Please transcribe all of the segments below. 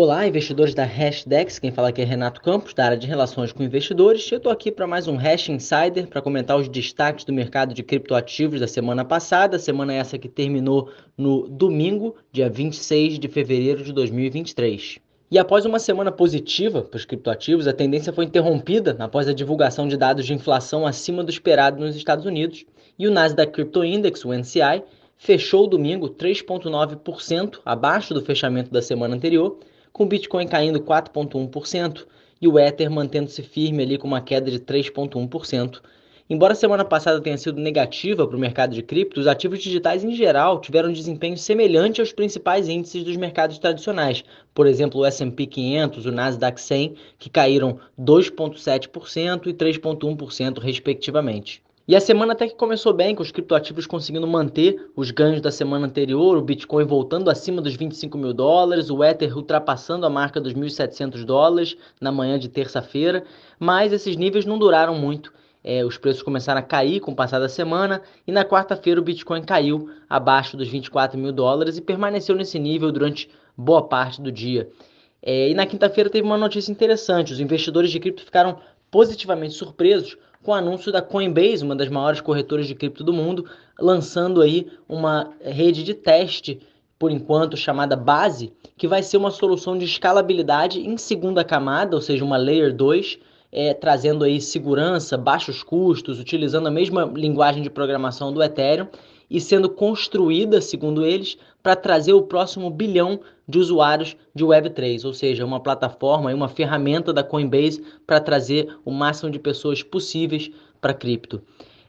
Olá, investidores da Hashdex, quem fala aqui é Renato Campos, da área de relações com investidores. Eu estou aqui para mais um Hash Insider para comentar os destaques do mercado de criptoativos da semana passada, semana essa que terminou no domingo, dia 26 de fevereiro de 2023. E após uma semana positiva para os criptoativos, a tendência foi interrompida após a divulgação de dados de inflação acima do esperado nos Estados Unidos, e o Nasdaq Crypto Index, o NCI, fechou o domingo 3,9% abaixo do fechamento da semana anterior, com o Bitcoin caindo 4,1% e o Ether mantendo-se firme ali com uma queda de 3,1%. Embora a semana passada tenha sido negativa para o mercado de cripto, os ativos digitais em geral tiveram um desempenho semelhante aos principais índices dos mercados tradicionais, por exemplo, o S&P 500, o Nasdaq 100, que caíram 2,7% e 3,1% respectivamente. E a semana até que começou bem, com os criptoativos conseguindo manter os ganhos da semana anterior, o Bitcoin voltando acima dos 25 mil dólares, o Ether ultrapassando a marca dos 1.700 dólares na manhã de terça-feira, mas esses níveis não duraram muito. É, os preços começaram a cair com o passar da semana e na quarta-feira o Bitcoin caiu abaixo dos 24 mil dólares e permaneceu nesse nível durante boa parte do dia. É, e na quinta-feira teve uma notícia interessante: os investidores de cripto ficaram positivamente surpresos com o anúncio da Coinbase, uma das maiores corretoras de cripto do mundo, lançando aí uma rede de teste, por enquanto chamada Base, que vai ser uma solução de escalabilidade em segunda camada, ou seja, uma Layer 2, é, trazendo aí segurança, baixos custos, utilizando a mesma linguagem de programação do Ethereum e sendo construída, segundo eles, para trazer o próximo bilhão de usuários de Web3, ou seja, uma plataforma, uma ferramenta da Coinbase para trazer o máximo de pessoas possíveis para cripto.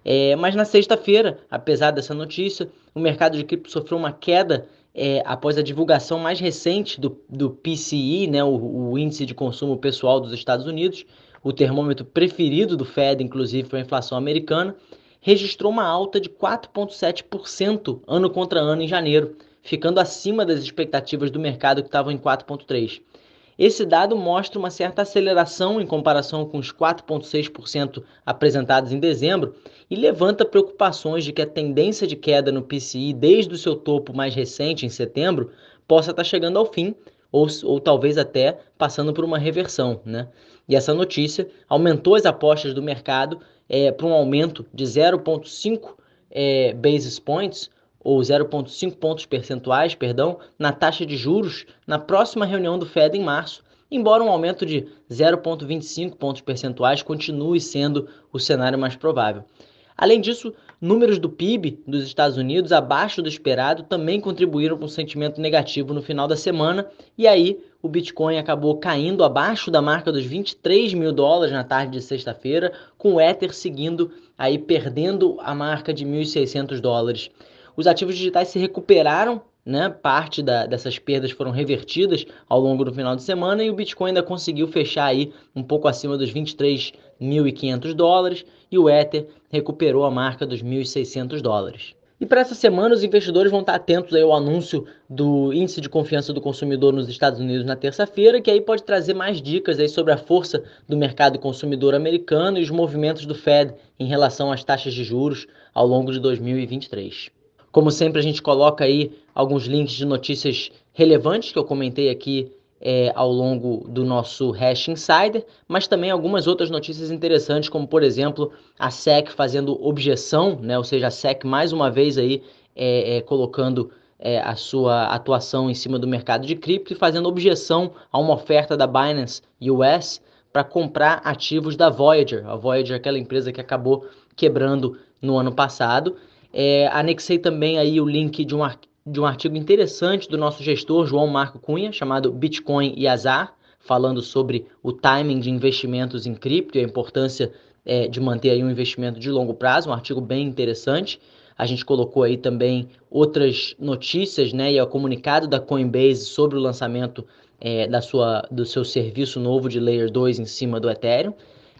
É, mas na sexta-feira, apesar dessa notícia, o mercado de cripto sofreu uma queda é, após a divulgação mais recente do, do PCI, né, o, o índice de consumo pessoal dos Estados Unidos, o termômetro preferido do Fed, inclusive, para a inflação americana, registrou uma alta de 4,7% ano contra ano em janeiro, ficando acima das expectativas do mercado que estavam em 4,3%. Esse dado mostra uma certa aceleração em comparação com os 4,6% apresentados em dezembro e levanta preocupações de que a tendência de queda no PCI desde o seu topo mais recente, em setembro, possa estar chegando ao fim ou, ou talvez até passando por uma reversão. Né? E essa notícia aumentou as apostas do mercado é, para um aumento de 0,5 é, basis points ou 0,5 pontos percentuais, perdão, na taxa de juros na próxima reunião do Fed em março, embora um aumento de 0,25 pontos percentuais continue sendo o cenário mais provável. Além disso, números do PIB dos Estados Unidos abaixo do esperado também contribuíram com um sentimento negativo no final da semana, e aí o Bitcoin acabou caindo abaixo da marca dos 23 mil dólares na tarde de sexta-feira, com o Ether seguindo aí perdendo a marca de 1.600 dólares. Os ativos digitais se recuperaram né? Parte da, dessas perdas foram revertidas ao longo do final de semana e o Bitcoin ainda conseguiu fechar aí um pouco acima dos 23.500 dólares e o Ether recuperou a marca dos 1.600 dólares. E para essa semana, os investidores vão estar atentos ao anúncio do índice de confiança do consumidor nos Estados Unidos na terça-feira, que aí pode trazer mais dicas aí sobre a força do mercado consumidor americano e os movimentos do Fed em relação às taxas de juros ao longo de 2023. Como sempre, a gente coloca aí alguns links de notícias relevantes que eu comentei aqui é, ao longo do nosso Hash Insider, mas também algumas outras notícias interessantes, como por exemplo a SEC fazendo objeção, né, ou seja, a SEC mais uma vez aí é, é, colocando é, a sua atuação em cima do mercado de cripto e fazendo objeção a uma oferta da Binance US para comprar ativos da Voyager, a Voyager, aquela empresa que acabou quebrando no ano passado. É, anexei também aí o link de um, de um artigo interessante do nosso gestor João Marco Cunha, chamado Bitcoin e Azar, falando sobre o timing de investimentos em cripto e a importância é, de manter aí um investimento de longo prazo, um artigo bem interessante. A gente colocou aí também outras notícias, né, e o comunicado da Coinbase sobre o lançamento é, da sua, do seu serviço novo de Layer 2 em cima do Ethereum.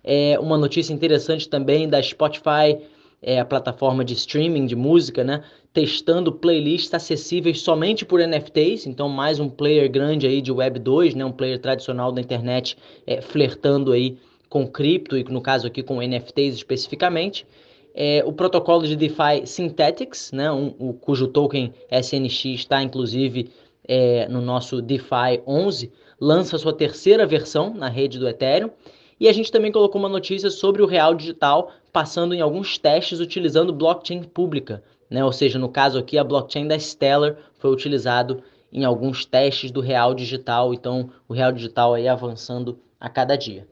É, uma notícia interessante também da Spotify é a plataforma de streaming de música, né? Testando playlists acessíveis somente por NFTs, então mais um player grande aí de Web 2, né? Um player tradicional da internet é, flertando aí com cripto e no caso aqui com NFTs especificamente. É, o protocolo de DeFi Synthetics, né? Um, o, cujo token SNX está inclusive é, no nosso DeFi 11, lança sua terceira versão na rede do Ethereum. E a gente também colocou uma notícia sobre o real digital passando em alguns testes utilizando blockchain pública, né? Ou seja, no caso aqui a blockchain da Stellar foi utilizado em alguns testes do real digital, então o real digital aí avançando a cada dia.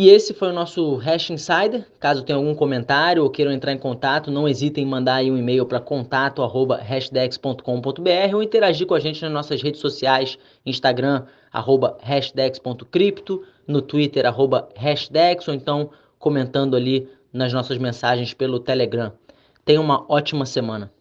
E esse foi o nosso Hash Insider. Caso tenha algum comentário ou queiram entrar em contato, não hesitem em mandar aí um e-mail para contato@hashdex.com.br ou interagir com a gente nas nossas redes sociais, Instagram @hashdex.crypto, no Twitter @hashdex ou então comentando ali nas nossas mensagens pelo Telegram. Tenha uma ótima semana.